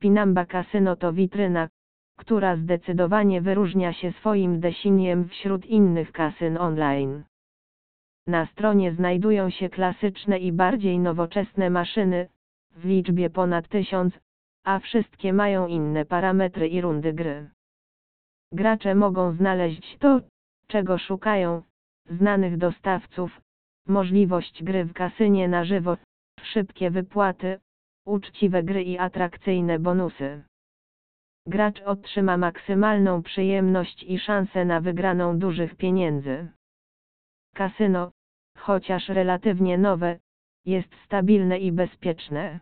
Spinamba Casino to witryna, która zdecydowanie wyróżnia się swoim desiniem wśród innych kasyn online. Na stronie znajdują się klasyczne i bardziej nowoczesne maszyny, w liczbie ponad tysiąc, a wszystkie mają inne parametry i rundy gry. Gracze mogą znaleźć to, czego szukają, znanych dostawców, możliwość gry w kasynie na żywo, szybkie wypłaty, uczciwe gry i atrakcyjne bonusy. Gracz otrzyma maksymalną przyjemność i szansę na wygraną dużych pieniędzy. Kasyno, chociaż relatywnie nowe, jest stabilne i bezpieczne.